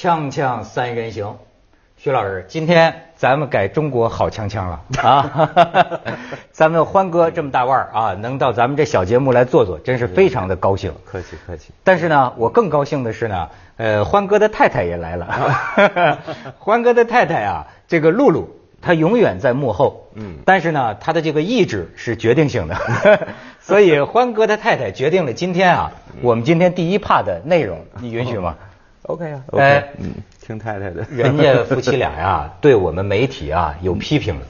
锵锵三人行，徐老师，今天咱们改中国好锵锵了啊！咱们欢哥这么大腕儿啊，能到咱们这小节目来坐坐，真是非常的高兴。客气客气。但是呢，我更高兴的是呢，呃，欢哥的太太也来了。欢哥的太太啊，这个露露，她永远在幕后，嗯，但是呢，她的这个意志是决定性的。所以欢哥的太太决定了今天啊，我们今天第一趴的内容，你允许吗？OK 啊，OK，嗯，听太太的。人家夫妻俩呀，对我们媒体啊有批评了。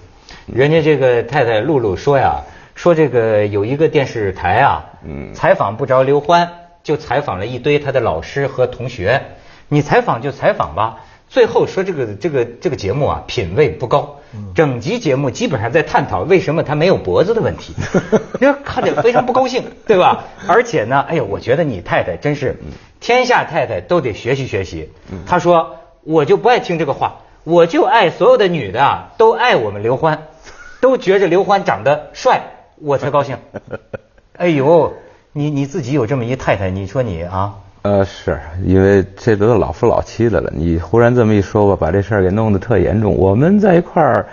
人家这个太太露露说呀，说这个有一个电视台啊，嗯，采访不着刘欢，就采访了一堆他的老师和同学。你采访就采访吧，最后说这个这个这个节目啊，品位不高。整集节目基本上在探讨为什么他没有脖子的问题，这看着非常不高兴，对吧？而且呢，哎呦，我觉得你太太真是，天下太太都得学习学习。她说，我就不爱听这个话，我就爱所有的女的啊，都爱我们刘欢，都觉着刘欢长得帅，我才高兴。哎呦，你你自己有这么一太太，你说你啊？呃，是因为这都是老夫老妻的了，你忽然这么一说吧，把这事儿给弄得特严重。我们在一块儿，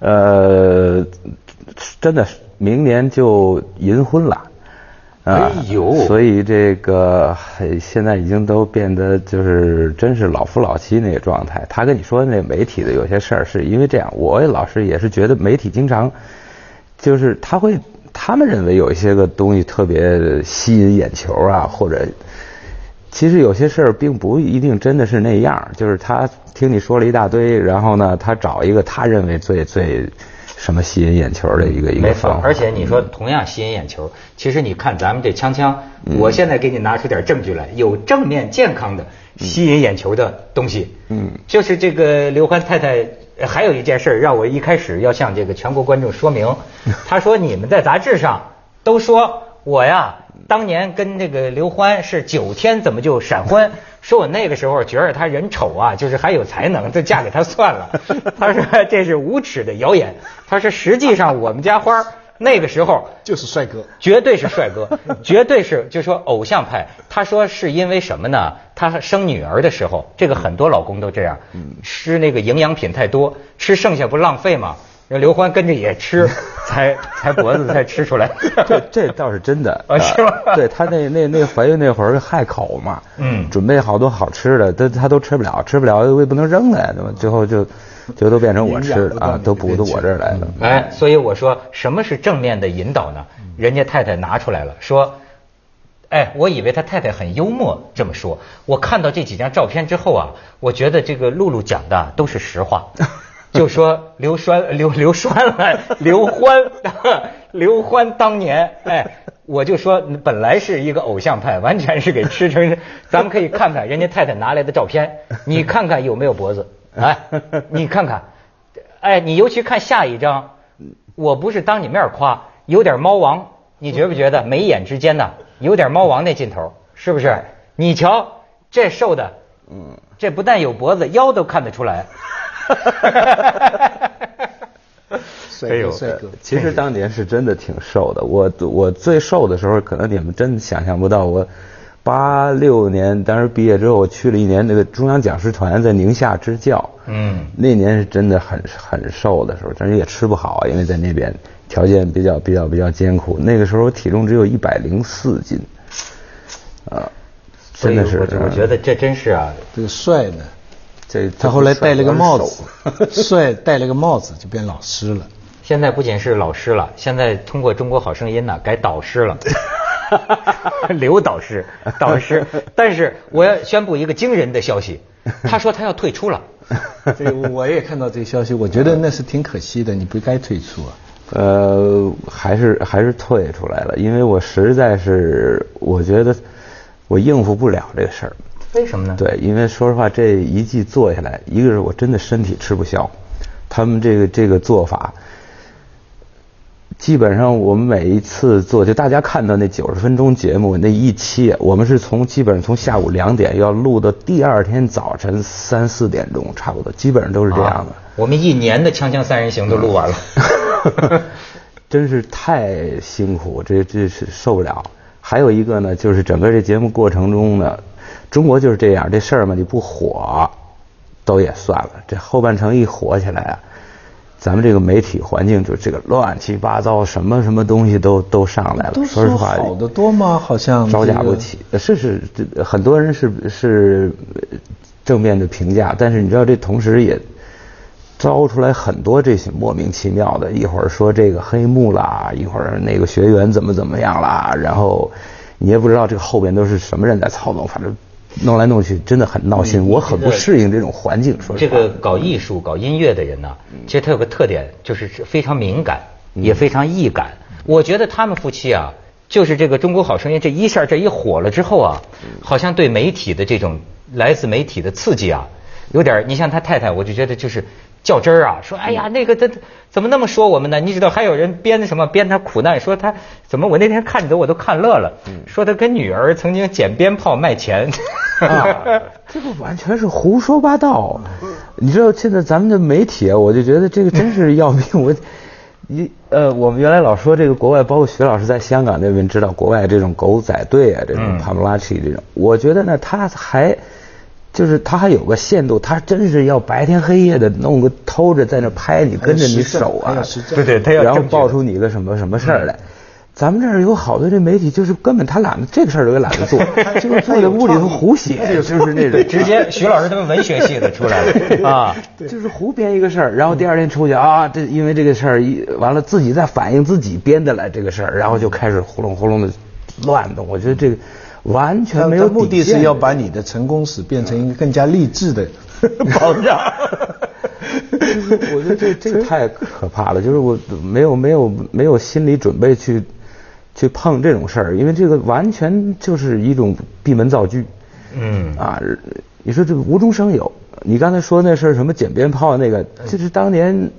呃，真的是明年就银婚了。哎呦所以这个嘿现在已经都变得就是真是老夫老妻那个状态。他跟你说那媒体的有些事儿，是因为这样，我老是也是觉得媒体经常就是他会他们认为有一些个东西特别吸引眼球啊，或者其实有些事儿并不一定真的是那样，就是他听你说了一大堆，然后呢，他找一个他认为最最什么吸引眼球的一个一个方，法。而且你说同样吸引眼球，其实你看咱们这锵锵，嗯我现在给你拿出点证据来，有正面健康的吸引眼球的东西。嗯就是这个刘欢太太，呃还有一件事让我一开始要向这个全国观众说明。他说你们在杂志上都说我呀，当年跟那个刘欢是九天怎么就闪婚？说我那个时候觉得他人丑啊，就是还有才能，就嫁给他算了。他说这是无耻的谣言。他说实际上我们家花儿那个时候就是帅哥。绝对是帅哥，绝对是就说偶像派。他说是因为什么呢？他生女儿的时候，这个很多老公都这样，吃那个营养品太多，吃剩下不浪费吗？那刘欢跟着也吃，才才脖子才吃出来。这这倒是真的啊是吗对他那那那怀孕那会儿害口嘛，嗯准备好多好吃的，他他都吃不了，吃不了我也不能扔了呀，对吧？最后就就都变成我吃的啊，都补到我这儿来了。哎，所以我说什么是正面的引导呢？人家太太拿出来了，说，哎，我以为他太太很幽默这么说，我看到这几张照片之后啊，我觉得这个露露讲的都是实话。就说刘栓刘刘栓了，刘欢，刘欢当年，哎，我就说本来是一个偶像派，完全是给吃成。咱们可以看看人家太太拿来的照片，你看看有没有脖子？哎，你看看，哎，你尤其看下一张，我不是当你面夸，有点猫王，你觉不觉得眉眼之间呢有点猫王那劲头，是不是？你瞧这瘦的，嗯，这不但有脖子，腰都看得出来。帅 哎呦哥，帅哥，其实当年是真的挺瘦的，我我最瘦的时候，可能你们真想象不到。我八六年当时毕业之后，我去了一年那个中央讲师团，在宁夏支教。嗯那年是真的很很瘦的时候，但是也吃不好啊，因为在那边条件比较比较比较艰苦。那个时候我体重只有一百零四斤，啊，真的是我我觉得这真是啊，这个帅呢，这他后来戴了个帽子，帅 戴了个帽子就变老师了。现在不仅是老师了，现在通过中国好声音呢改导师了。刘导师，导师，但是我要宣布一个惊人的消息，他说他要退出了。对，我也看到这个消息，我觉得那是挺可惜的，你不该退出啊。呃，还是还是退出来了，因为我实在是我觉得我应付不了这个事儿。为什么呢？对，因为说实话，这一季做下来，一个是我真的身体吃不消，他们这个这个做法，基本上我们每一次做，就大家看到那九十分钟节目那一期，我们是从基本上从下午两点要录到第二天早晨三四点钟，差不多，基本上都是这样的。啊我们一年的《锵锵三人行》都录完了。真是太辛苦，这这是受不了。还有一个呢，就是整个这节目过程中呢，中国就是这样，这事儿嘛你不火，都也算了。这后半程一火起来啊，咱们这个媒体环境就这个乱七八糟，什么什么东西都都上来了。说实话，好的多吗？好像招架不起。是是，这很多人是是正面的评价，但是你知道，这同时也招出来很多这些莫名其妙的，一会儿说这个黑幕啦，一会儿那个学员怎么怎么样啦，然后你也不知道这个后边都是什么人在操纵，反正弄来弄去真的很闹心，我很不适应这种环境。说这个搞艺术、搞音乐的人呢，其实他有个特点，就是非常敏感，也非常易感。我觉得他们夫妻啊，就是这个《中国好声音》这一下这一火了之后啊，好像对媒体的这种来自媒体的刺激啊，有点你像他太太，我就觉得就是。较真儿啊，说哎呀，那个他怎么那么说我们呢？你知道还有人编的什么编他苦难，说他怎么我那天看的我都看乐了，说他跟女儿曾经捡鞭炮卖钱，这个完全是胡说八道。你知道现在咱们的媒体啊，我就觉得这个真是要命。我一呃，我们原来老说这个国外，包括徐老师在香港那边知道国外这种狗仔队啊，这种帕布拉奇这种，我觉得呢他还。就是他还有个限度，他真是要白天黑夜的弄个偷着在那拍你，跟着你手啊，对对，他要然后爆出你个什么什么事儿来。咱们这儿有好多这媒体，就是根本他懒得这个事儿都也懒得做，就是坐在屋里头胡写，就是那种 直接徐老师他们文学系的出来了 啊，就是胡编一个事儿，然后第二天出去啊，这因为这个事儿一完了自己再反映自己编的来这个事儿，然后就开始呼隆呼隆的乱动。我觉得这个。完全没有目的是要把你的成功史变成一个更加励志的 榜样。我觉得这这太可怕了，就是我没有没有没有心理准备去去碰这种事儿，因为这个完全就是一种闭门造句。嗯啊，你说这个无中生有。你刚才说那事儿，什么捡鞭炮那个，这是当年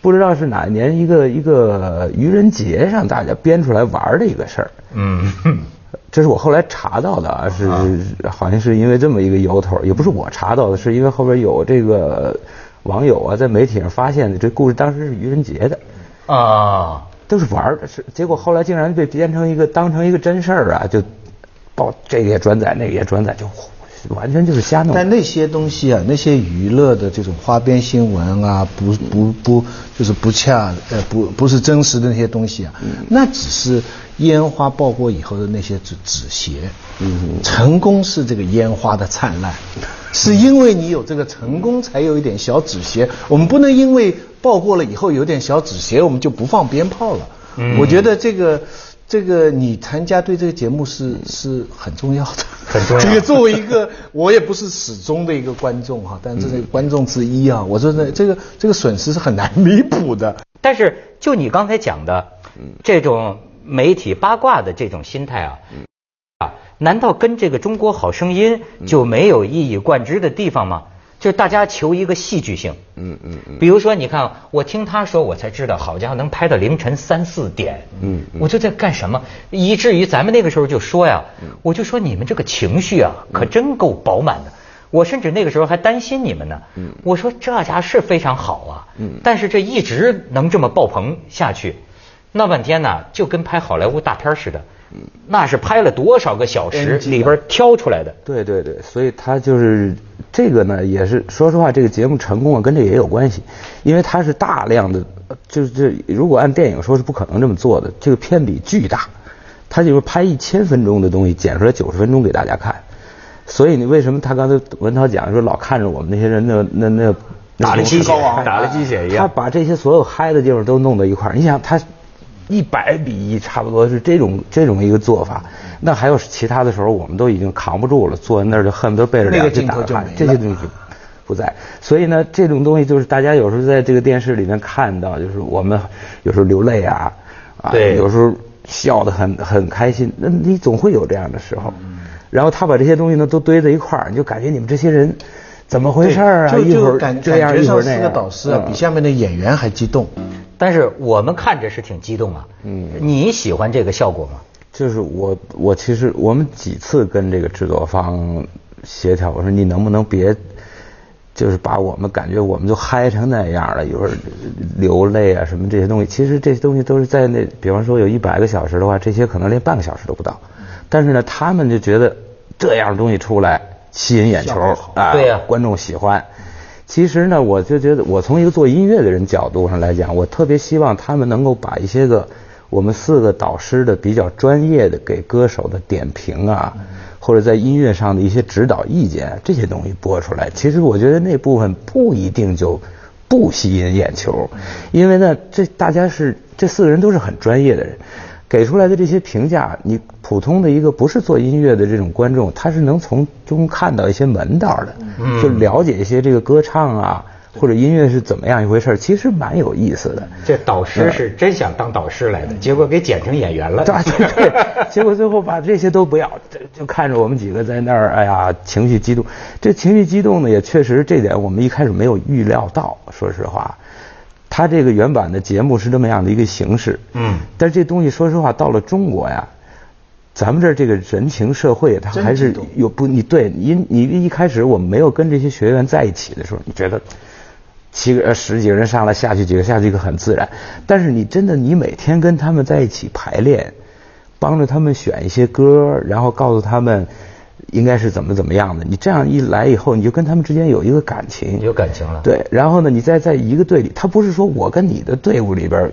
不知道是哪一年一个一个愚人节上大家编出来玩的一个事儿。嗯。这是我后来查到的啊，是好像是因为这么一个由头，也不是我查到的，是因为后边有这个网友啊在媒体上发现的，这故事当时是愚人节的。啊，都是玩的，是结果后来竟然被编成一个当成一个真事儿啊，就报这个也转载，那个也转载，就完全就是瞎弄。但那些东西啊，那些娱乐的这种花边新闻啊，不不不，就是不恰呃不不是真实的那些东西啊，那只是。烟花爆过以后的那些纸纸屑，嗯，成功是这个烟花的灿烂，是因为你有这个成功才有一点小纸屑。我们不能因为爆过了以后有点小纸屑，我们就不放鞭炮了。嗯，我觉得这个这个你参加对这个节目是是很重要的，很重要。这个作为一个我也不是始终的一个观众哈，但是这个观众之一啊，我说呢，这个这个损失是很难弥补的。但是就你刚才讲的这种。媒体八卦的这种心态啊，啊，难道跟这个《中国好声音》就没有一以贯之的地方吗？就是大家求一个戏剧性。嗯嗯嗯。比如说，你看，我听他说，我才知道，好家伙，能拍到凌晨三四点。嗯。我就在干什么？以至于咱们那个时候就说呀，我就说你们这个情绪啊，可真够饱满的。我甚至那个时候还担心你们呢。嗯。我说这家是非常好啊。嗯。但是这一直能这么爆棚下去。闹半天呢，就跟拍好莱坞大片似的，那是拍了多少个小时里边挑出来的。对对对，所以他就是这个呢，也是说实话，这个节目成功了跟这也有关系，因为它是大量的，就是这如果按电影说是不可能这么做的，这个片比巨大，他就是拍一千分钟的东西，剪出来九十分钟给大家看，所以你为什么他刚才文涛讲说老看着我们那些人那那那打了鸡血，打了鸡血一样，他把这些所有嗨的地方都弄到一块儿，你想他。一百比一，差不多是这种这种一个做法。那还有其他的时候，我们都已经扛不住了，坐在那儿就恨不得背着脸去打他。这些东西不在。所以呢，这种东西就是大家有时候在这个电视里面看到，就是我们有时候流泪啊，啊，有时候笑得很很开心。那你总会有这样的时候。然后他把这些东西呢都堆在一块儿，你就感觉你们这些人怎么回事啊？一会儿这样，一会儿那样。四个导师啊，比下面的演员还激动。但是我们看着是挺激动啊，嗯，你喜欢这个效果吗？就是我我其实我们几次跟这个制作方协调，我说你能不能别，就是把我们感觉我们就嗨成那样了，一会儿流泪啊什么这些东西，其实这些东西都是在那，比方说有一百个小时的话，这些可能连半个小时都不到，但是呢，他们就觉得这样的东西出来吸引眼球啊，对呀。观众喜欢。其实呢，我就觉得，我从一个做音乐的人角度上来讲，我特别希望他们能够把一些个我们四个导师的比较专业的给歌手的点评啊，或者在音乐上的一些指导意见这些东西播出来。其实我觉得那部分不一定就不吸引眼球，因为呢，这大家是这四个人都是很专业的人。给出来的这些评价，你普通的一个不是做音乐的这种观众，他是能从中看到一些门道的，就了解一些这个歌唱啊或者音乐是怎么样一回事儿其实蛮有意思的。这导师是真想当导师来的，结果给剪成演员了。对对对，结果最后把这些都不要，这就看着我们几个在那儿，哎呀，情绪激动。这情绪激动呢，也确实这点我们一开始没有预料到，说实话。他这个原版的节目是这么样的一个形式，嗯但是这东西说实话，到了中国呀，咱们这儿这个人情社会，它还是有不你对你你一开始我们没有跟这些学员在一起的时候，你觉得七个呃十几个人上来下去几个下去一个很自然，但是你真的你每天跟他们在一起排练，帮着他们选一些歌，然后告诉他们应该是怎么怎么样的，你这样一来以后，你就跟他们之间有一个感情，有感情了。对，然后呢，你再在一个队里，他不是说我跟你的队伍里边，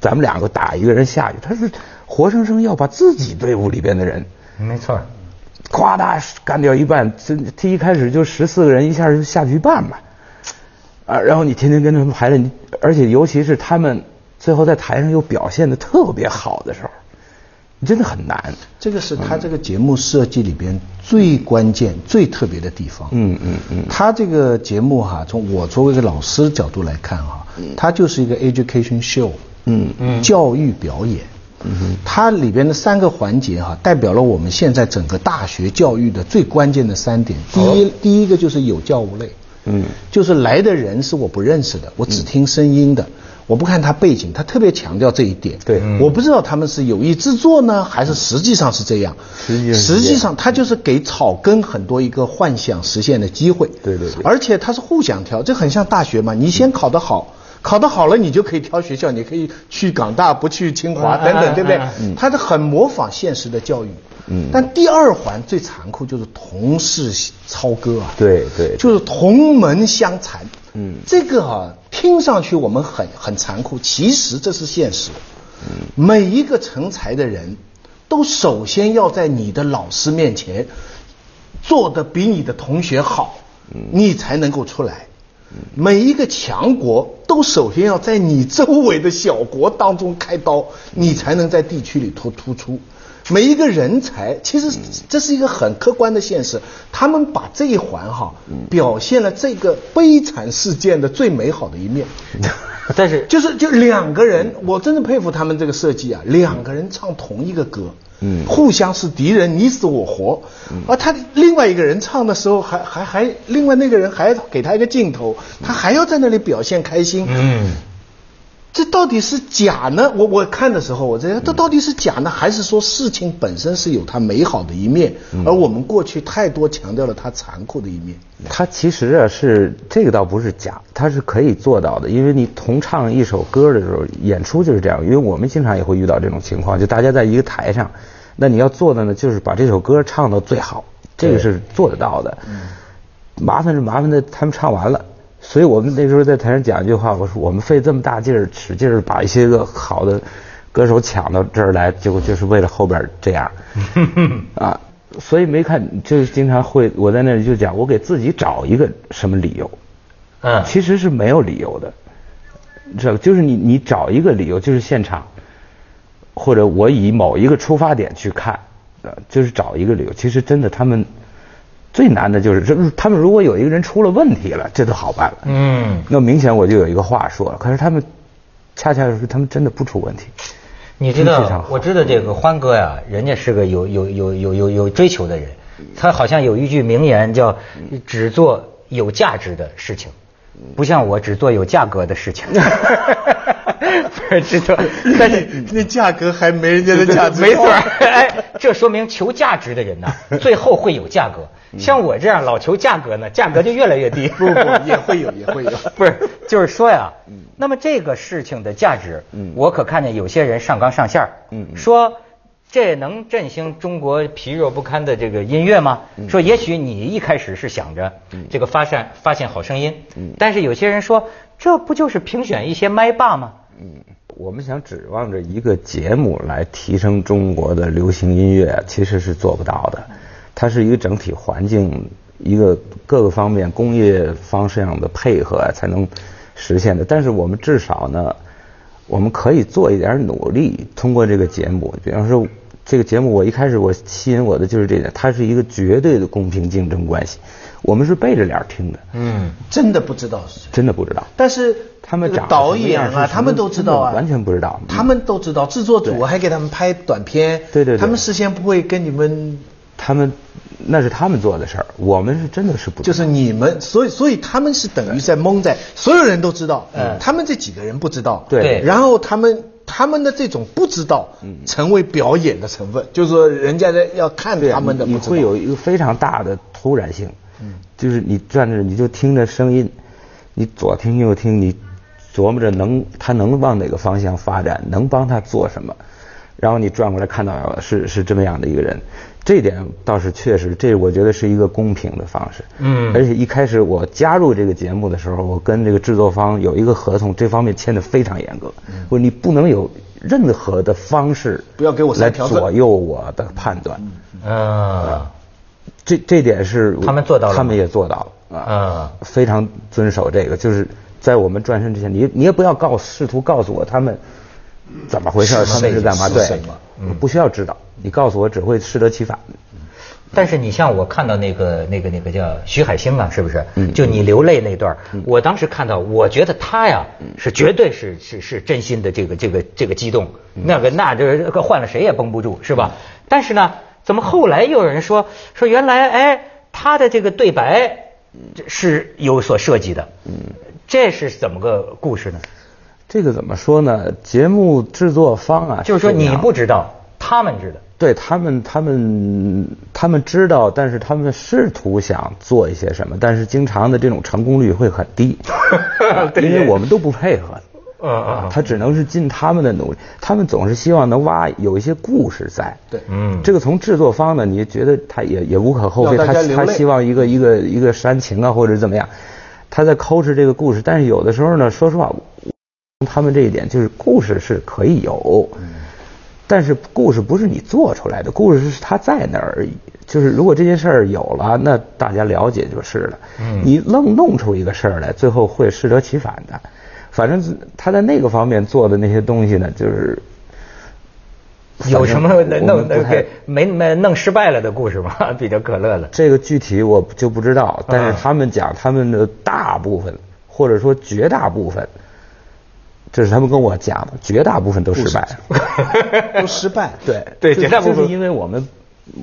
咱们两个打一个人下去，他是活生生要把自己队伍里边的人，没错。咵嗒干掉一半，这他一开始就十四个人，一下就下去一半嘛，啊，然后你天天跟他们排练，而且尤其是他们最后在台上又表现的特别好的时候，你真的很难。这个是他这个节目设计里边最关键、最特别的地方。嗯嗯嗯他这个节目哈，从我作为一个老师的角度来看哈，它就是一个 education show，嗯嗯，教育表演。嗯它里边的三个环节哈，代表了我们现在整个大学教育的最关键的三点。第一，第一个就是有教无类。嗯就是来的人是我不认识的，我只听声音的，我不看他背景，他特别强调这一点。对我不知道他们是有意制作呢，还是实际上是这样。实际上实际上他就是给草根很多一个幻想实现的机会。对对对而且他是互相挑，这很像大学嘛，你先考得好。考得好了，你就可以挑学校，你可以去港大，不去清华嗯等等，对不对？他是很模仿现实的教育。嗯但第二环最残酷就是同事操戈啊。对对就是同门相残。嗯这个啊，听上去我们很很残酷，其实这是现实。嗯，每一个成才的人，都首先要在你的老师面前做的比你的同学好，你才能够出来。每一个强国都首先要在你周围的小国当中开刀，你才能在地区里突突出。每一个人才，其实这是一个很客观的现实。他们把这一环哈，表现了这个悲惨事件的最美好的一面。但是 就是就两个人，我真的佩服他们这个设计啊！两个人唱同一个歌，嗯互相是敌人，你死我活。而他另外一个人唱的时候还，还还另外那个人还给他一个镜头，他还要在那里表现开心。嗯，这到底是假呢？我我看的时候，我这这到底是假呢，还是说事情本身是有它美好的一面，而我们过去太多强调了它残酷的一面？它其实啊是这个倒不是假，它是可以做到的，因为你同唱一首歌的时候，演出就是这样。因为我们经常也会遇到这种情况，就大家在一个台上，那你要做的呢，就是把这首歌唱到最好，这个是做得到的。嗯麻烦是麻烦的，他们唱完了，所以我们那时候在台上讲一句话，我说我们费这么大劲儿，使劲儿把一些个好的歌手抢到这儿来，结果就是为了后边这样 啊。所以没看，就是经常会我在那里就讲，我给自己找一个什么理由，嗯，其实是没有理由的，知道？就是你你找一个理由，就是现场，或者我以某一个出发点去看，呃，就是找一个理由。其实真的他们最难的就是，这他们如果有一个人出了问题了，这都好办了。嗯，那明显我就有一个话说了，可是他们恰恰是他们真的不出问题。你知道，我知道这个欢哥呀，人家是个有有有有有有追求的人，他好像有一句名言叫“只做有价值的事情”，不像我只做有价格的事情。不是知道，但是那价格还没人家的价值，没错，哎，这说明求价值的人呢，最后会有价格。像我这样老求价格呢，价格就越来越低。不不也会有也会有不是，就是说呀，那么这个事情的价值，嗯我可看见有些人上纲上线说这能振兴中国疲弱不堪的这个音乐吗？说也许你一开始是想着这个发善发现好声音，但是有些人说这不就是评选一些麦霸吗？嗯我们想指望着一个节目来提升中国的流行音乐，其实是做不到的。它是一个整体环境，一个各个方面工业方式上的配合才能实现的。但是我们至少呢，我们可以做一点努力，通过这个节目，比方说这个节目，我一开始我吸引我的就是这点，它是一个绝对的公平竞争关系。我们是背着脸听的，嗯，真的不知道是谁。真的不知道。但是他们导演啊，他们都知道啊，完全不知道。他们都知道，制作组还给他们拍短片，对对对。他们事先不会跟你们，他们那是他们做的事儿，我们是真的是不知道。就是你们，所以所以他们是等于在蒙在，所有人都知道，嗯。他们这几个人不知道，对。对。然后他们他们的这种不知道，成为表演的成分，就是说人家在要看他们的你不知道，会有一个非常大的突然性，就是你站着你就听着声音，你左听右听，你琢磨着能他能往哪个方向发展，能帮他做什么，然后你转过来看到是是这么样的一个人，这点倒是确实，这我觉得是一个公平的方式。嗯。而且一开始我加入这个节目的时候，我跟这个制作方有一个合同，这方面签的非常严格，我说你不能有任何的方式嗯不要给我来左右我的判断。嗯这这点是他们做到了他们也做到了啊。嗯，非常遵守这个，就是在我们转身之前，你你也不要告试图告诉我他们怎么回事，他们是干嘛？对是什么，我不需要知道，你告诉我只会适得其反。但是你像我看到那个那个那个叫徐海星啊，是不是？嗯。就你流泪那段儿，我当时看到，我觉得他呀是绝对是是是真心的这个这个这个激动，那个那这个换了谁也绷不住，是吧？但是呢，怎么后来又有人说说原来哎他的这个对白是有所设计的，这是怎么个故事呢？这个怎么说呢？节目制作方啊，就是说你不知道，他们知道。对他们，他们他们知道，但是他们试图想做一些什么，但是经常的这种成功率会很低，对因为我们都不配合。嗯他只能是尽他们的努力，他们总是希望能挖有一些故事在。对嗯这个从制作方呢，你觉得他也也无可厚非，他他希望一个一个一个煽情啊，或者怎么样，他在抠哧这个故事，但是有的时候呢，说实话，他们这一点就是故事是可以有，但是故事不是你做出来的，故事是它在那儿而已。就是如果这件事儿有了，那大家了解就是了。嗯你愣弄出一个事儿来，最后会适得其反的。反正他在那个方面做的那些东西呢，就是有什么弄给没没弄失败了的故事吗？比较可乐的。这个具体我就不知道，但啊是他们讲他们的大部分，或者说绝大部分，这是他们跟我讲的，绝大部分都失败。都失败，对对绝大部分就是因为我们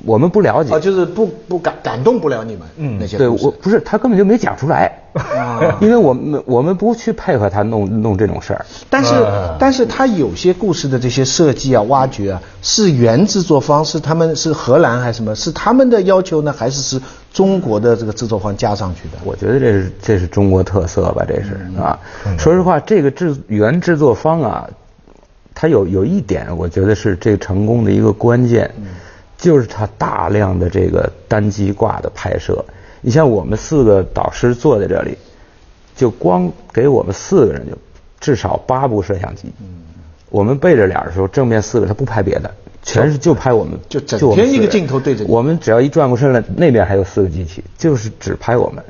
我们不了解啊，，就是不不感感动不了你们，嗯那些故事我不是他根本就没讲出来啊，因为我们我们不去配合他弄弄这种事儿。但是啊，但是他有些故事的这些设计啊、挖掘啊，是原制作方是他们是荷兰还是什么？是他们的要求呢，还是是中国的这个制作方加上去的？我觉得这是这是中国特色吧，这是啊。说实话，这个制原制作方啊，他有有一点，我觉得是这个成功的一个关键，就是他大量的这个单机挂的拍摄。你像我们四个导师坐在这里，就光给我们四个人就至少八部摄像机。我们背着脸的时候，正面四个，他不拍别的，全是就拍我们，就整天一个镜头对着你我们只要一转过身来，那边还有四个机器，就是只拍我们。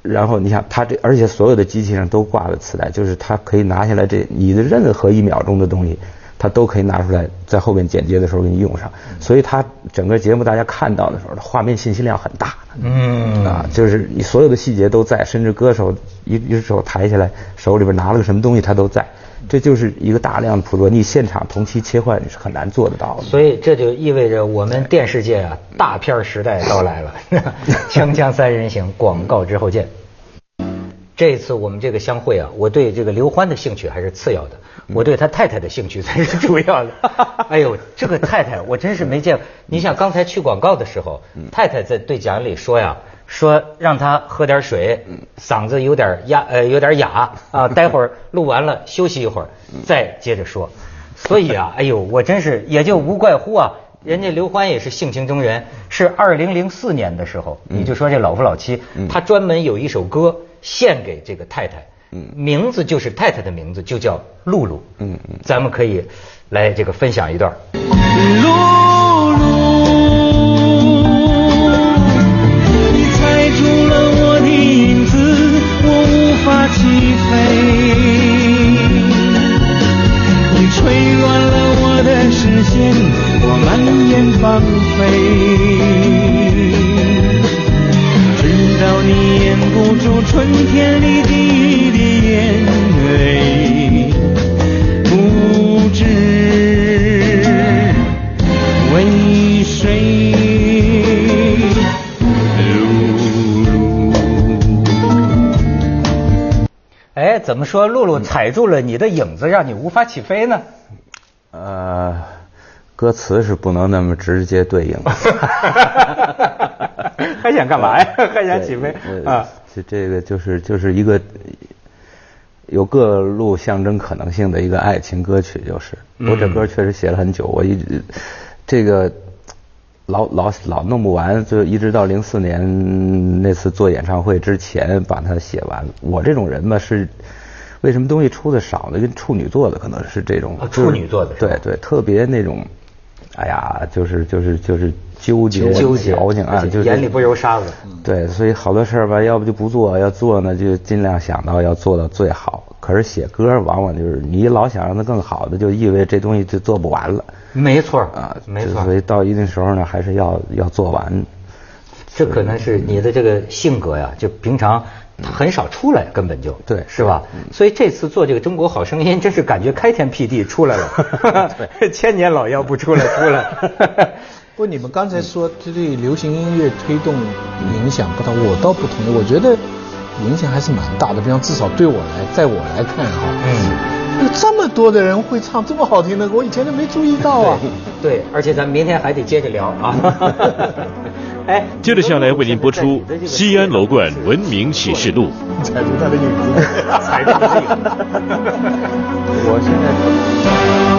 然后你想，他这而且所有的机器上都挂了磁带，就是他可以拿下来这你的任何一秒钟的东西，它都可以拿出来，在后面剪接的时候给你用上。所以它整个节目大家看到的时候，画面信息量很大。嗯啊，就是你所有的细节都在，甚至歌手一一只手抬起来，手里边拿了个什么东西，他都在。这就是一个大量的捕捉，你现场同期切换你是很难做得到的。所以这就意味着我们电视界啊，大片时代到来了。锵锵三人行，广告之后见。这次我们这个相会啊，我对这个刘欢的兴趣还是次要的，我对他太太的兴趣才是主要的。哎呦，这个太太我真是没见过。你想刚才去广告的时候，太太在对讲里说呀，说让他喝点水，嗓子有点哑，呃，有点哑啊，待会儿录完了休息一会儿，再接着说。所以啊，哎呦，我真是也就无怪乎啊，人家刘欢也是性情中人，是二零零四年的时候，你就说这老夫老妻，他专门有一首歌献给这个太太，名字就是太太的名字，就叫露露。嗯嗯，咱们可以来这个分享一段。露露，怎么说？露露踩住了你的影子，让你无法起飞呢？呃，歌词是不能那么直接对应。还想干嘛呀？还想起飞啊？这这个就是就是一个有各路象征可能性的一个爱情歌曲，就是。我这歌确实写了很久，我一直这个老老老弄不完，就一直到零四年那次做演唱会之前把它写完。我这种人吧是为什么东西出的少呢？跟处女座的可能是这种。处女座的。对对，特别那种，哎呀，就是就是就是。纠结、纠结、矫情啊，就是眼里不揉沙子。对，所以好多事儿吧，要不就不做，要做呢就尽量想到要做到最好。可是写歌往往就是你老想让它更好的，就意味着这东西就做不完了。没错啊，没错。所以到一定时候呢，还是要要做完。这可能是你的这个性格呀，就平常。很少出来，根本就对，是吧？所以这次做这个《中国好声音》，真是感觉开天辟地出来了。对，千年老妖不出来，出来。不，你们刚才说这对流行音乐推动影响不大，我倒不同意。我觉得影响还是蛮大的。比方至少对我来，在我来看哈，嗯，有这么多的人会唱这么好听的歌，我以前都没注意到啊。对，而且咱明天还得接着聊啊。哎，接着下来为您播出《西安楼冠文明启示录》。踩住他的影子，踩住他的影子。我现在。